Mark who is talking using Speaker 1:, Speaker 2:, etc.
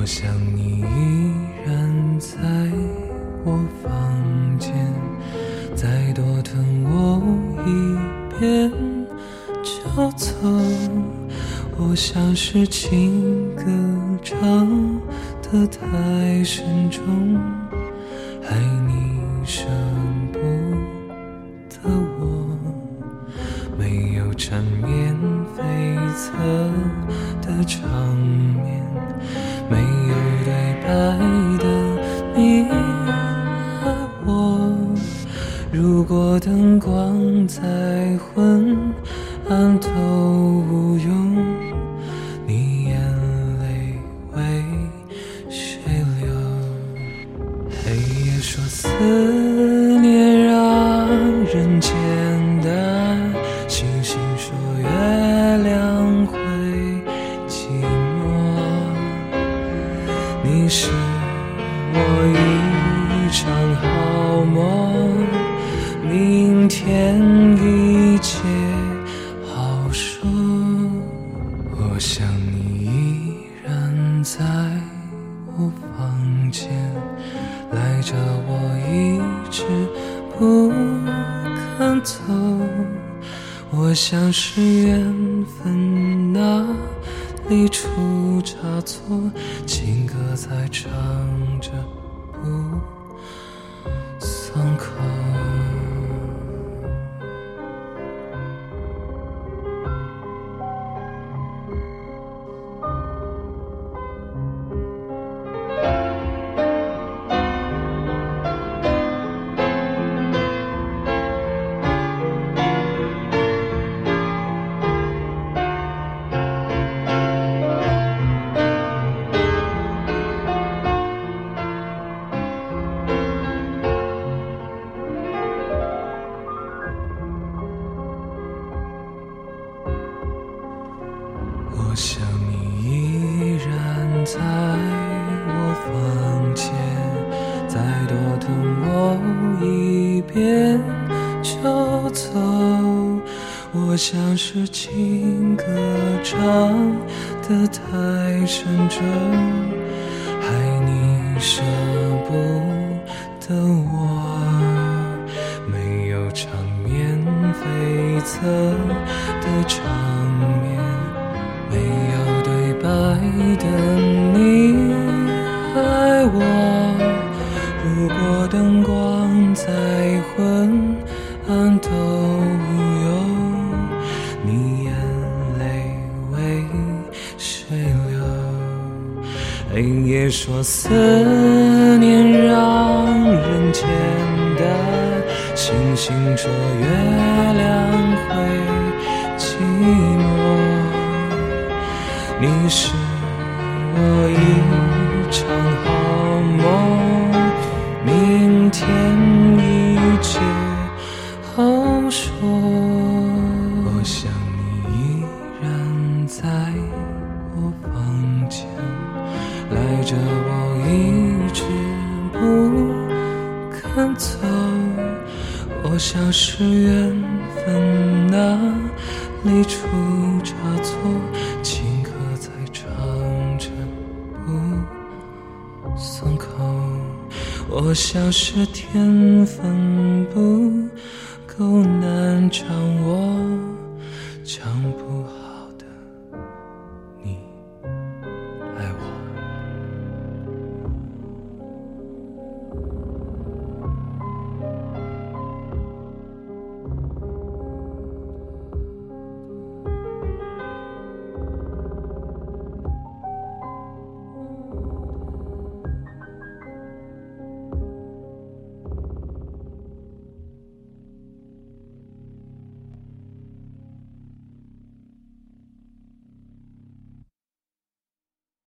Speaker 1: 我想你依然在我房间，再多疼我一遍就走。我想是情歌唱得太沉重，爱你场面，没有对白的你和我。如果灯光再昏暗都无用，你在我房间，赖着我一直不肯走。我想是缘分哪里出差错，情歌在唱我想你依然在我房间，再多等我一遍就走。我像是情歌唱得太沉重，害你舍不得我。没有缠绵悱恻的唱。的你爱我，如果灯光再昏暗都无用，你眼泪为谁流？黑夜说思念让人简单，星星说月亮会你是我一场好梦，明天一切好说。我想你依然在我房间，赖着我一直不肯走。我想是缘分哪里出差错，我想是天分不够难掌握，唱不好。